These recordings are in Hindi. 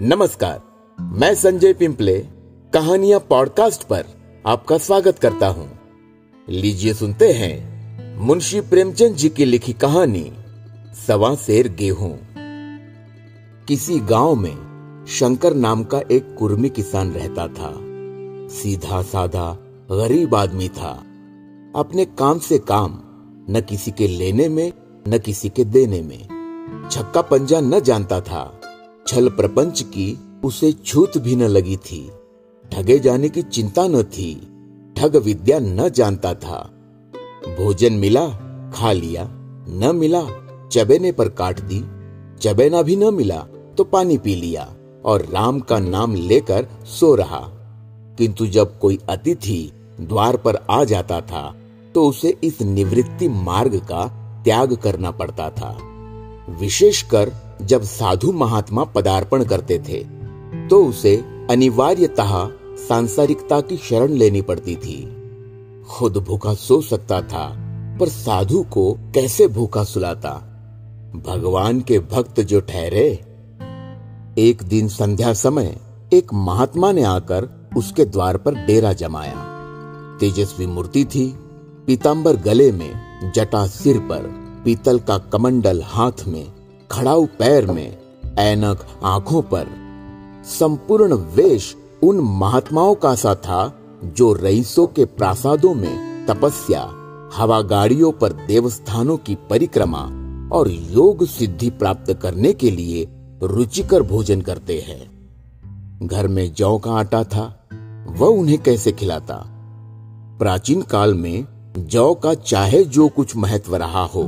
नमस्कार, मैं संजय पिंपले, कहानियाँ पॉडकास्ट पर आपका स्वागत करता हूँ। लीजिए सुनते हैं मुंशी प्रेमचंद जी की लिखी कहानी, सवा शेर गेहूँ। किसी गाँव में शंकर नाम का एक कुर्मी किसान रहता था। सीधा साधा गरीब आदमी था। अपने काम से काम, न किसी के लेने में, न किसी के देने में। छक्का पंजा न जानता था। छल प्रपंच की उसे छूत भी न लगी थी। ठगे जाने की चिंता न थी। ठग विद्या न जानता था। भोजन मिला, खा लिया, न मिला, चबेने पर काट दी। चबेना भी न मिला तो पानी पी लिया और राम का नाम लेकर सो रहा। किंतु जब कोई अतिथि द्वार पर आ जाता था तो उसे इस निवृत्ति मार्ग का त्याग करना पड़ता था। विशेषकर जब साधु महात्मा पदार्पण करते थे तो उसे अनिवार्यतः सांसारिकता की शरण लेनी पड़ती थी। खुद भूखा सो सकता था, पर साधु को कैसे भूखा सुलाता? भगवान के भक्त जो ठहरे। एक दिन संध्या समय, एक महात्मा ने आकर उसके द्वार पर डेरा जमाया। तेजस्वी मूर्ति थी पीताम्बर गले में, जटा सिर पर, पीतल का कमंडल हाथ में खड़ाऊ पैर में ऐनक आँखों पर संपूर्ण वेश उन महात्माओं का सा था जो रईसों के प्रासादों में तपस्या हवा गाड़ियों पर देवस्थानों की परिक्रमा और योग सिद्धि प्राप्त करने के लिए रुचिकर भोजन करते हैं। घर में जौ का आटा था, वह उन्हें कैसे खिलाता? प्राचीन काल में जौ का चाहे जो कुछ महत्व रहा हो,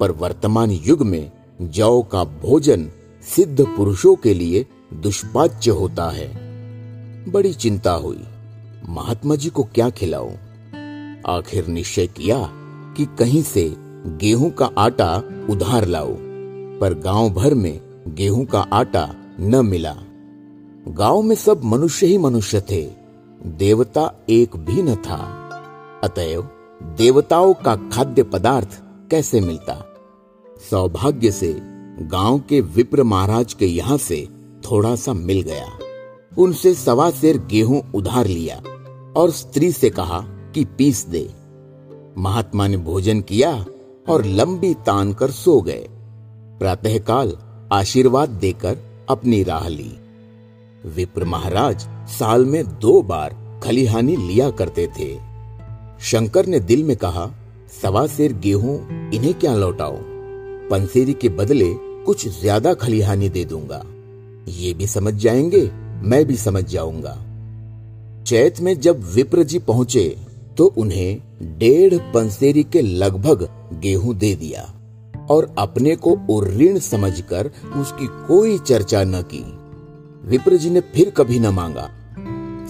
पर वर्तमान युग में जौ का भोजन सिद्ध पुरुषों के लिए दुष्पाच्य होता है। बड़ी चिंता हुई। महात्मा जी को क्या खिलाऊं? आखिर निश्चय किया कि कहीं से गेहूँ का आटा उधार लाओ पर गाँव भर में गेहूँ का आटा न मिला। गाँव में सब मनुष्य ही मनुष्य थे, देवता एक भी न था। अतएव देवताओं का खाद्य पदार्थ कैसे मिलता? सौभाग्य से गाँव के विप्र महाराज के यहाँ से थोड़ा सा मिल गया। उनसे सवा सेर गेहूँ उधार लिया और स्त्री से कहा कि पीस दे। महात्मा ने भोजन किया और लंबी तान कर सो गए। प्रातःकाल आशीर्वाद देकर अपनी राह ली। विप्र महाराज साल में दो बार खलिहानी लिया करते थे। शंकर ने दिल में कहा, सवा शेर गेहूँ इन्हें क्या लौटाओ पंसेरी के बदले कुछ ज़्यादा खलिहानी दे दूँगा। ये भी समझ जाएँगे, मैं भी समझ जाऊँगा। चैत में जब विप्र जी पहुँचे तो उन्हें डेढ़ पंसेरी के लगभग गेहूँ दे दिया और अपने को उर्ऋण समझकर उसकी कोई चर्चा न की। विप्र जी ने फिर कभी न मांगा।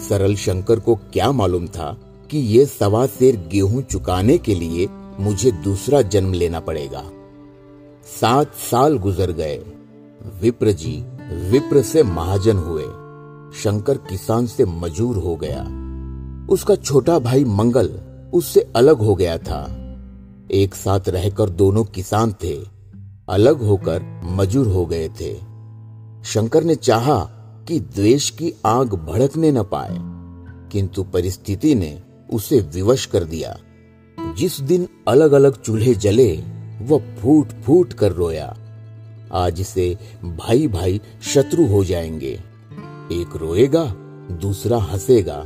सरल शंकर को क्या मालूम था कि ये सवा शेर गेहूँ चुकाने के लिए मुझे दूसरा जन्म लेना पड़ेगा। सात साल गुजर गए। विप्र जी विप्र से महाजन हुए। शंकर किसान से मजूर हो गया। उसका छोटा भाई मंगल उससे अलग हो गया था। एक साथ रहकर दोनों किसान थे। अलग होकर मजूर हो गए थे। शंकर ने चाहा कि द्वेष की आग भड़कने न पाए, किंतु परिस्थिति ने उसे विवश कर दिया। जिस दिन अलग अलग चूल्हे जले वह फूट फूट कर रोया। आज से भाई भाई शत्रु हो जाएँगे। एक रोएगा, दूसरा हंसेगा।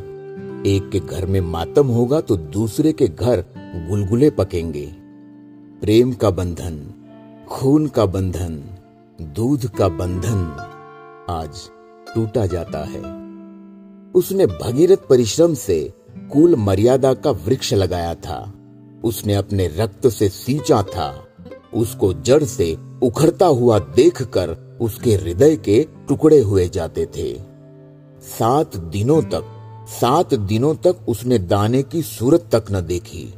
एक के घर में मातम होगा तो दूसरे के घर गुलगुले पकेंगे। प्रेम का बंधन, खून का बंधन, दूध का बंधन आज टूटा जाता है। उसने भगीरथ परिश्रम से कुल मर्यादा का वृक्ष लगाया था। उसने अपने रक्त से सींचा था। उसको जड़ से उखड़ता हुआ देखकर उसके हृदय के टुकड़े हुए जाते थे। सात दिनों तक, सात दिनों तक उसने दाने की सूरत तक न देखी।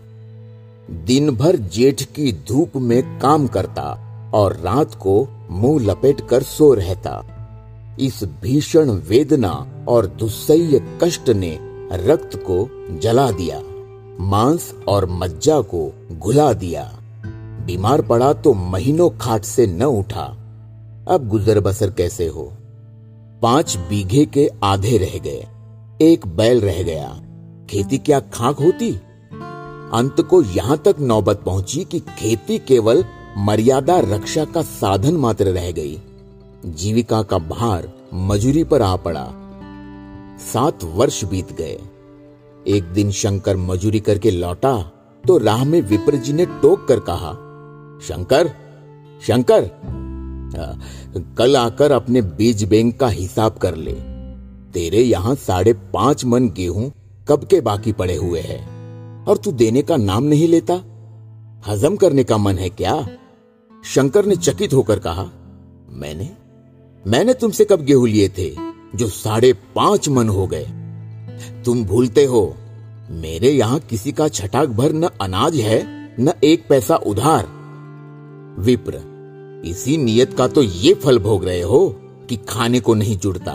दिन भर जेठ की धूप में काम करता और रात को मुँह लपेट कर सो रहता। इस भीषण वेदना और दुस्सह्य कष्ट ने रक्त को जला दिया, मांस और मज्जा को घुला दिया। बीमार पड़ा तो महीनों खाट से न उठा। अब गुजर बसर कैसे हो? पाँच बीघे के आधे रह गए, एक बैल रह गया। खेती क्या खाक होती? अंत को यहाँ तक नौबत पहुँची कि खेती केवल मर्यादा रक्षा का साधन मात्र रह गई। जीविका का भार मजूरी पर आ पड़ा। सात वर्ष बीत गए। एक दिन शंकर मजूरी करके लौटा तो राह में विप्र जी ने टोक कर कहा शंकर? शंकर? कल आकर अपने बीज बैंक का हिसाब कर ले। तेरे यहाँ साढ़े पाँच मन गेहूँ कब के बाकी पड़े हुए हैं? और तू देने का नाम नहीं लेता? हजम करने का मन है क्या? शंकर ने चकित होकर कहा, मैंने? मैंने तुमसे कब गेहूँ लिए थे, जो साढ़े पाँच मन हो गए? तुम भूलते हो, मेरे यहाँ किसी का छटाक भर न अनाज है, न एक पैसा उधार। विप्र, इसी नियत का तो ये फल भोग रहे हो कि खाने को नहीं जुड़ता।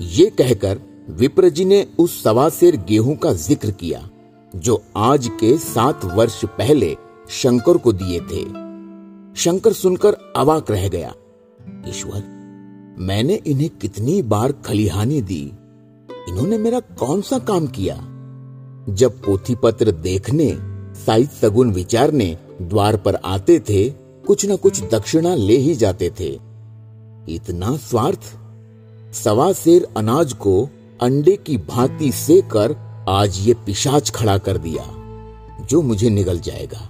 ये कहकर विप्र जी ने उस सवा शेर गेहूँ का ज़िक्र किया, जो आज के सात वर्ष पहले शंकर को दिए थे। शंकर सुनकर अवाक रह गया, ईश्वर, मैंने इन्हें कितनी बार खलिहानी दी। इन्होंने मेरा कौन सा काम किया? जब पोथी पत्र देखने साहित सगुन विचारने द्वार पर आते थे कुछ न कुछ दक्षिणा ले ही जाते थे। इतना स्वार्थ सवा शेर अनाज को अंडे की भांति से कर आज ये पिशाच खड़ा कर दिया, जो मुझे निगल जाएगा।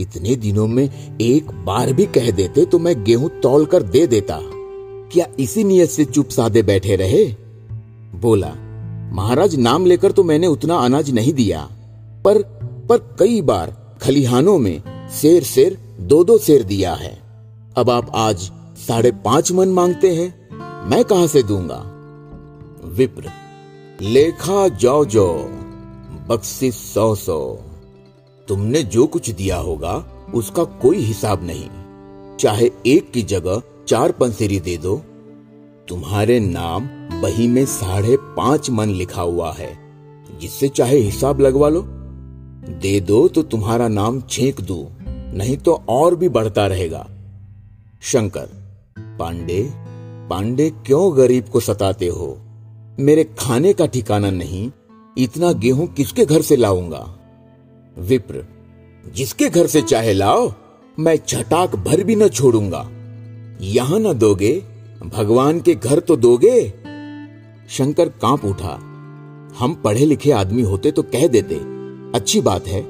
इतने दिनों में एक बार भी कह देते तो मैं गेहूँ तौल कर दे देता। क्या इसी नियत से चुप साधे बैठे रहे? बोला, महाराज, नाम लेकर तो मैंने उतना अनाज नहीं दिया, पर पर कई बार खलिहानों में शेर शेर दो दो शेर दिया है। अब आप आज साढ़े पाँच मन मांगते हैं, मैं कहाँ से दूँगा? विप्र, लेखा जो जो, बख्शी सौ सौ। तुमने जो कुछ दिया होगा, उसका कोई हिसाब नहीं। चाहे एक की जगह चार पंसेरी दे दो। तुम्हारे नाम बही में साढ़े पाँच मन लिखा हुआ है। जिससे चाहे हिसाब लगवा लो। दे दो तो तुम्हारा नाम छेक दू। नहीं तो और भी बढ़ता रहेगा। शंकर, पांडे पांडे क्यों गरीब को सताते हो? मेरे खाने का ठिकाना नहीं, इतना गेहूँ किसके घर से लाऊँगा? विप्र, जिसके घर से चाहे लाओ, मैं छटाक भर भी न छोड़ूँगा। यहाँ न दोगे, भगवान के घर तो दोगे। शंकर काँप उठा। हम पढ़े लिखे आदमी होते तो कह देते, अच्छी बात है,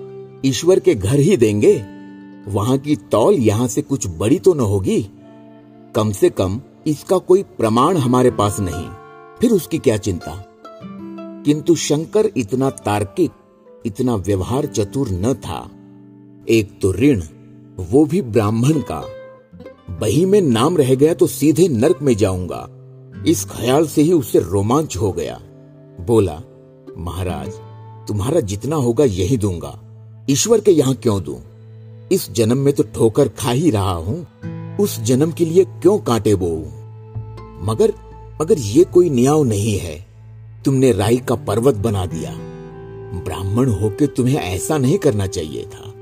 ईश्वर के घर ही देंगे। वहाँ की तौल यहाँ से कुछ बड़ी तो न होगी। कम से कम इसका कोई प्रमाण हमारे पास नहीं। फिर उसकी क्या चिंता? किंतु शंकर इतना तार्किक, इतना व्यवहार चतुर न था। एक तो ऋण, वो भी ब्राह्मण का। बही में नाम रह गया तो सीधे नरक में जाऊँगा। इस ख्याल से ही उसे रोमांच हो गया। बोला, महाराज, तुम्हारा जितना होगा यही दूँगा। ईश्वर के यहाँ क्यों दूँ? इस जन्म में तो ठोकर खा ही रहा हूँ। उस जन्म के लिए क्यों कांटे बो मगर मगर ये कोई न्याव नहीं है। तुमने राई का पर्वत बना दिया। ब्राह्मण होके तुम्हें ऐसा नहीं करना चाहिए था।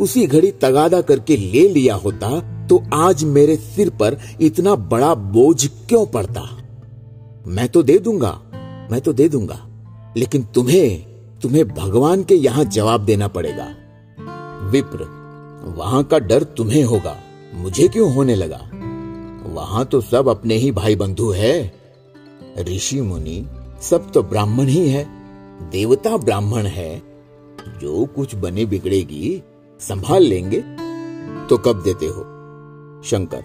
उसी घड़ी तगादा करके ले लिया होता तो आज मेरे सिर पर इतना बड़ा बोझ क्यों पड़ता? मैं तो दे दूँगा, मैं तो दे दूँगा। लेकिन तुम्हें तुम्हें भगवान के यहाँ जवाब देना पड़ेगा। विप्र वहाँ का डर तुम्हें होगा, मुझे क्यों होने लगा? वहाँ तो सब अपने ही भाई बंधु है। ऋषि मुनि, सब तो ब्राह्मण ही है। देवता ब्राह्मण है। जो कुछ बने बिगड़ेगी, संभाल लेंगे। तो कब देते हो? शंकर,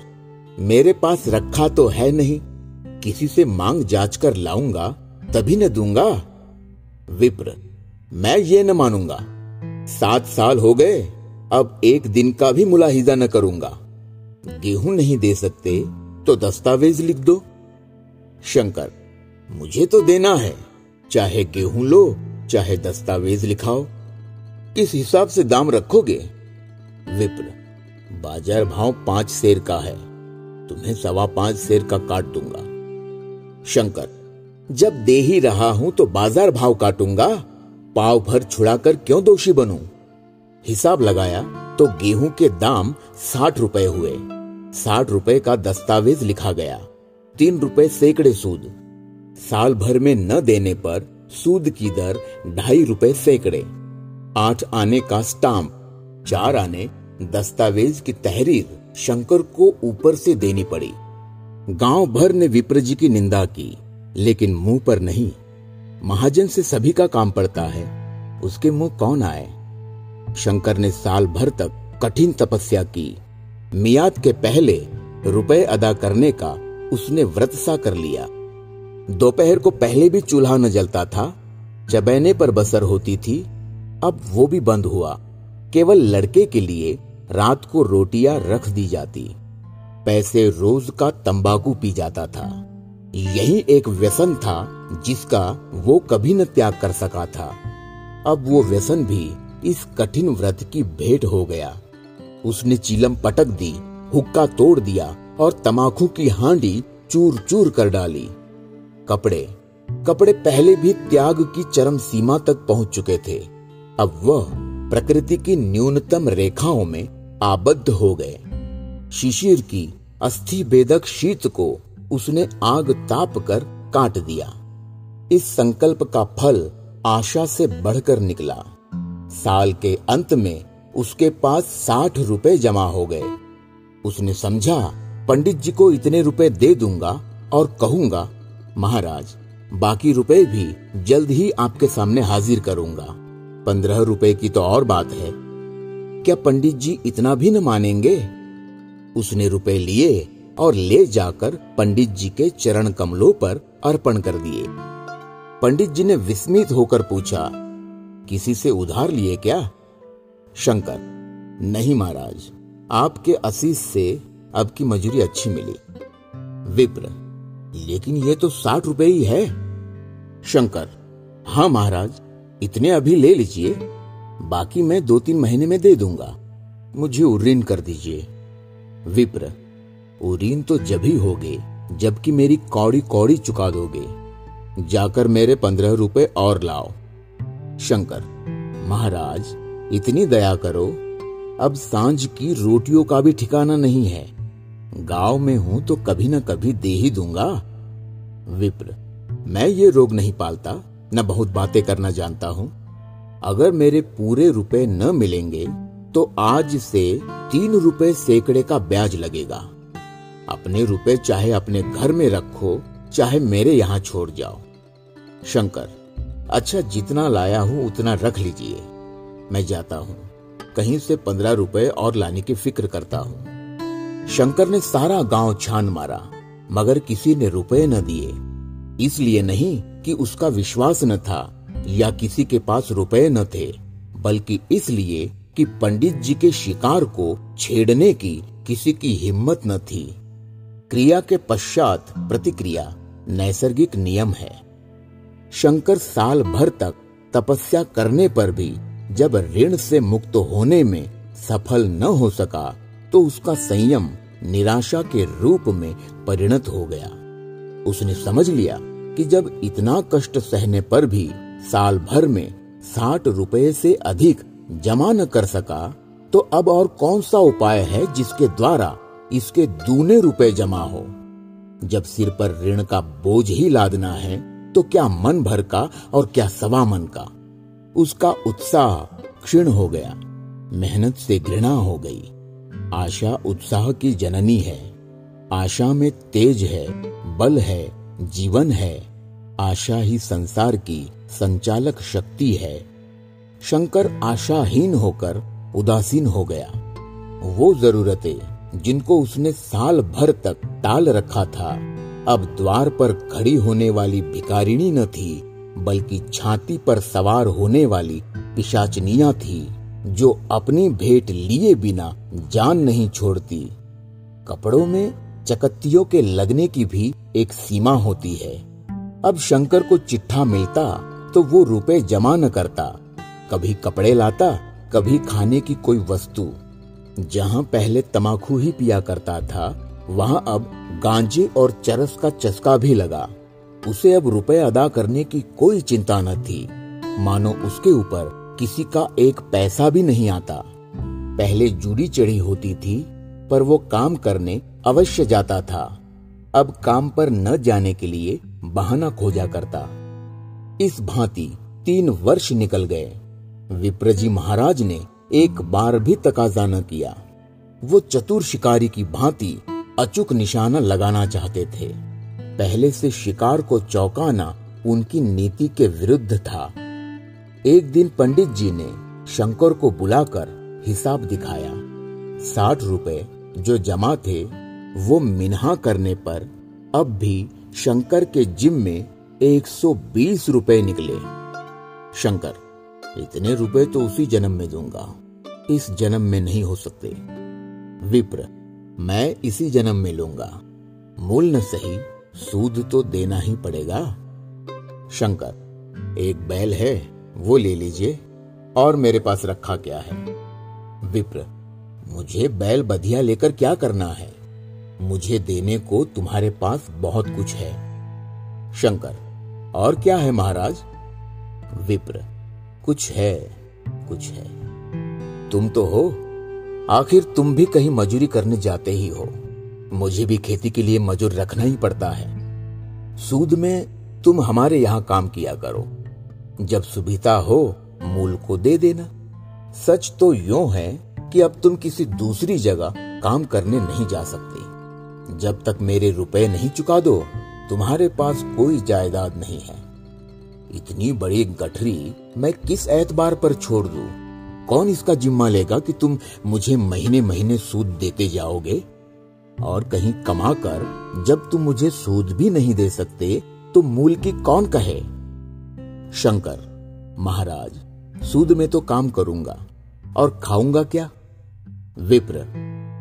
मेरे पास रखा तो है नहीं। किसी से मांग जाँच कर लाऊँगा, तभी न दूँगा। विप्र, मैं ये न मानूँगा। सात साल हो गए अब एक दिन का भी मुलाहिजा न करूँगा। गेहूँ नहीं दे सकते तो दस्तावेज़ लिख दो। शंकर, मुझे तो देना है। चाहे गेहूँ लो, चाहे दस्तावेज़ लिखाओ। किस हिसाब से दाम रखोगे? विप्र, बाज़ार भाव पाँच शेर का है। तुम्हें सवा पाँच शेर का काट दूँगा। शंकर, जब दे ही रहा हूँ तो बाज़ार भाव काटूँगा। पाव भर छुड़ाकर क्यों दोषी बनूं? हिसाब लगाया तो गेहूँ के दाम साठ रुपए हुए। साठ रुपए का दस्तावेज़ लिखा गया। तीन रुपए सैकड़े सूद। साल भर में न देने पर सूद की दर ढाई रुपए सैकड़े। आठ आने का स्टाम्प। चार आने दस्तावेज़ की तहरीर शंकर को ऊपर से देनी पड़ी। गाँव भर ने विप्र जी की निंदा की, लेकिन मुँह पर नहीं। महाजन से सभी का काम पड़ता है। उसके मुँह कौन आए? शंकर ने साल भर तक कठिन तपस्या की। मियाद के पहले रुपए अदा करने का उसने व्रत सा कर लिया। दोपहर को पहले भी चूल्हा न जलता था। चबैने पर बसर होती थी। अब वो भी बंद हुआ। केवल लड़के के लिए रात को रोटियाँ रख दी जाती। पैसे रोज का तंबाकू पी जाता था। यही एक व्यसन था जिसका वो कभी न त्याग कर सका था। अब वो व्यसन भी इस कठिन व्रत की भेंट हो गया। उसने चीलम पटक दी, हुक्का तोड़ दिया और तमाकू की हांडी चूर चूर कर डाली। कपड़े कपड़े पहले भी त्याग की चरम सीमा तक पहुँच चुके थे। अब वह प्रकृति की न्यूनतम रेखाओं में आबद्ध हो गए। शिशिर की अस्थि बेदक शीत को उसने आग ताप कर काट दिया। इस संकल्प का फल आशा से बढ़कर निकला। साल के अंत में उसके पास साठ रुपए जमा हो गए। उसने समझा, पंडित जी को इतने रुपए दे दूँगा और कहूँगा, महाराज, बाकी रुपए भी जल्द ही आपके सामने हाजिर करूँगा। पंद्रह रुपए की तो और बात है। क्या पंडित जी इतना भी न मानेंगे? उसने रुपए लिए और ले जाकर पंडित जी के चरण कमलों पर अर्पण कर दिए। पंडित जी ने विस्मित होकर पूछा किसी से उधार लिए क्या? शंकर, नहीं महाराज, आपके असीस से अब की मजूरी अच्छी मिली। विप्र, लेकिन ये तो साठ रुपए ही है। शंकर हाँ महाराज, इतने अभी ले लीजिए, बाकी मैं दो तीन महीने में दे दूँगा। मुझे उर्रीन कर दीजिए। विप्र, उरीन तो जब ही होगे, जबकि मेरी कौड़ी कौड़ी चुका दोगे। जाकर मेरे पंद्रह रुपए और लाओ। शंकर, महाराज, इतनी दया करो, अब साँझ की रोटियों का भी ठिकाना नहीं है। गाँव में हूँ तो कभी न कभी दे ही दूँगा। विप्र, मैं ये रोग नहीं पालता, न बहुत बातें करना जानता हूँ। अगर मेरे पूरे रुपए न मिलेंगे तो आज से तीन रुपए सैकड़े का ब्याज लगेगा। अपने रुपए चाहे अपने घर में रखो, चाहे मेरे यहाँ छोड़ जाओ। शंकर अच्छा जितना लाया हूँ, उतना रख लीजिए। मैं जाता हूँ। कहीं से पंद्रह रुपए और लाने की फ़िक्र करता हूँ। शंकर ने सारा गाँव छान मारा, मगर किसी ने रुपए न दिए। इसलिए नहीं कि उसका विश्वास न था, या किसी के पास रुपए न थे, बल्कि इसलिए कि पंडित जी के शिकार को छेड़ने की किसी की हिम्मत न थी। क्रिया के पश्चात प्रतिक्रिया, नैसर्गिक नियम है। शंकर साल भर तक तपस्या करने पर भी जब ऋण से मुक्त होने में सफल न हो सका तो उसका संयम निराशा के रूप में परिणत हो गया। उसने समझ लिया कि जब इतना कष्ट सहने पर भी साल भर में साठ रुपए से अधिक जमा न कर सका तो अब और कौन सा उपाय है जिसके द्वारा इसके दूने रुपए जमा हो? जब सिर पर ऋण का बोझ ही लादना है तो क्या मन भर का और क्या सवा मन का? उसका उत्साह क्षीण हो गया। मेहनत से घृणा हो गई। आशा उत्साह की जननी है। आशा में तेज है, बल है, जीवन है। आशा ही संसार की संचालक शक्ति है। शंकर आशाहीन होकर उदासीन हो गया। वो जरूरतें जिनको उसने साल भर तक टाल रखा था अब द्वार पर खड़ी होने वाली भिकारिणी न थी, बल्कि छाती पर सवार होने वाली पिशाचनिया थी, जो अपनी भेंट लिए बिना जान नहीं छोड़ती। कपड़ों में चकत्तियों के लगने की भी एक सीमा होती है। अब शंकर को चिट्ठा मिलता तो वो रुपए जमा न करता। कभी कपड़े लाता, कभी खाने की कोई वस्तु। जहाँ पहले तमाकू ही पिया करता था वहाँ अब गांजे और चरस का चस्का भी लगा। उसे अब रुपए अदा करने की कोई चिंता न थी। मानो उसके ऊपर किसी का एक पैसा भी नहीं आता। पहले जूड़ी चढ़ी होती थी, पर वो काम करने अवश्य जाता था। अब काम पर न जाने के लिए बहाना खोजा करता। इस भांति तीन वर्ष निकल गए। विप्रजी महाराज ने एक बार भी तकाजा न किया। वो चतुर शिकारी की भांति अचूक निशाना लगाना चाहते थे। पहले से शिकार को चौंकाना उनकी नीति के विरुद्ध था। एक दिन पंडित जी ने शंकर को बुलाकर हिसाब दिखाया। साठ रुपए जो जमा थे, वो मिन्हा करने पर अब भी शंकर के जिम में 120 रुपए निकले। शंकर, इतने रुपए तो उसी जन्म में दूँगा। इस जन्म में नहीं हो सकते। विप्र मैं इसी जन्म में लूँगा। मूल न सही, सूद तो देना ही पड़ेगा। शंकर, एक बैल है, वो ले लीजिए। और मेरे पास रखा क्या है? विप्र, मुझे बैल बधिया लेकर क्या करना है? मुझे देने को तुम्हारे पास बहुत कुछ है। शंकर, और क्या है महाराज? विप्र, कुछ है कुछ है। तुम तो हो आखिर तुम भी कहीं मजूरी करने जाते ही हो। मुझे भी खेती के लिए मजूर रखना ही पड़ता है। सूद में तुम हमारे यहाँ काम किया करो। जब सुविधा हो, मूल को दे देना। सच तो यो है कि अब तुम किसी दूसरी जगह काम करने नहीं जा सकते। जब तक मेरे रुपए नहीं चुका दो, तुम्हारे पास कोई जायदाद नहीं है। इतनी बड़ी गठरी मैं किस एतबार पर छोड़ दूँ? कौन इसका जिम्मा लेगा कि तुम मुझे महीने महीने सूद देते जाओगे? और कहीं कमा कर जब तुम मुझे सूद भी नहीं दे सकते तो मूल की कौन कहे? शंकर, महाराज, सूद में तो काम करूँगा, और खाऊँगा क्या? विप्र,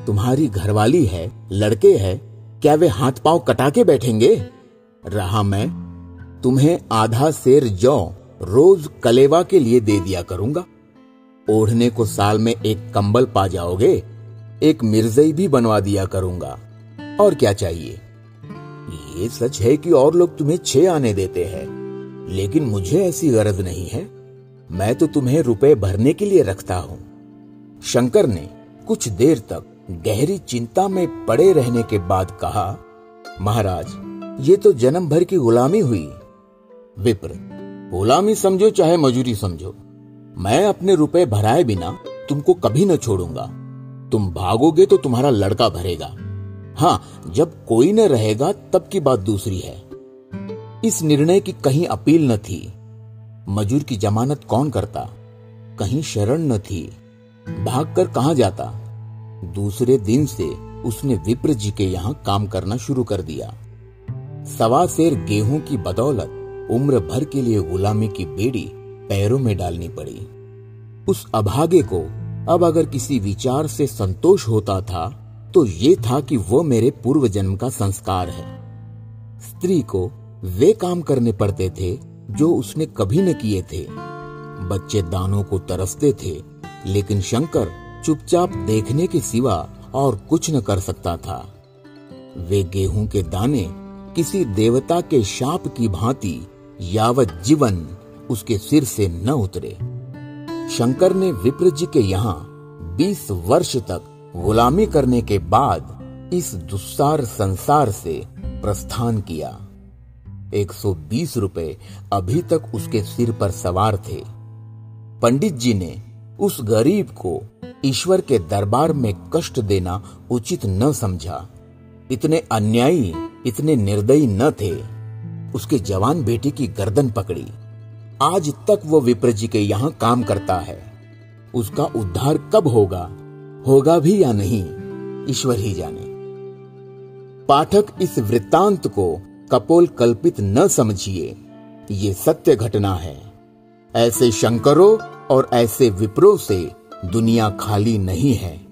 तुम्हारी घरवाली है, लड़के है, क्या वे हाथ पाँव कटा के बैठेंगे? रहा मैं, तुम्हें आधा शेर जौ रोज कलेवा के लिए दे दिया करूँगा। ओढ़ने को साल में एक कंबल पा जाओगे, एक मिर्जई भी बनवा दिया करूँगा। और क्या चाहिए? ये सच है कि और लोग तुम्हें छह आने देते हैं, लेकिन मुझे ऐसी गरज नहीं है। मैं तो तुम्हें रुपए भरने के लिए रखता हूँ। शंकर ने कुछ देर तक गहरी चिंता में पड़े रहने के बाद कहा, महाराज, ये तो जन्म भर की गुलामी हुई। विप्र, गुलामी समझो चाहे मजूरी समझो। मैं अपने रुपए भराए बिना तुमको कभी न छोड़ूँगा। तुम भागोगे तो तुम्हारा लड़का भरेगा। हाँ जब कोई न रहेगा, तब की बात दूसरी है। इस निर्णय की कहीं अपील न थी। मजूर की जमानत कौन करता? कहीं शरण न थी। भागकर कहा जाता? दूसरे दिन से उसने विप्र जी के यहाँ काम करना शुरू कर दिया। सवा शेर गेहूँ की बदौलत उम्र भर के लिए गुलामी की बेड़ी पैरों में डालनी पड़ी। उस अभागे को अब अगर किसी विचार से संतोष होता था तो ये था कि वो मेरे पूर्व जन्म का संस्कार है। स्त्री को वे काम करने पड़ते थे, जो उसने कभी न किए थे। बच्चे दानों को तरसते थे, लेकिन शंकर चुपचाप देखने के सिवा और कुछ न कर सकता था। वे गेहूँ के दाने किसी देवता के शाप की भांति, यावत जीवन उसके सिर से न उतरे। शंकर ने विप्र जी के यहाँ बीस वर्ष तक गुलामी करने के बाद इस दुस्सार संसार से प्रस्थान किया। 120 रुपए अभी तक उसके सिर पर सवार थे। पंडित जी ने उस गरीब को ईश्वर के दरबार में कष्ट देना उचित न समझा। इतने अन्यायी, इतने निर्दयी न थे। उसके जवान बेटे की गर्दन पकड़ी। आज तक वो विप्र जी के यहाँ काम करता है। उसका उद्धार कब होगा? होगा भी या नहीं? ईश्वर ही जाने। पाठक इस वृत्तांत को कपोल कल्पित न समझिए। ये सत्य घटना है। ऐसे शंकरों और ऐसे विप्रो से दुनिया खाली नहीं है।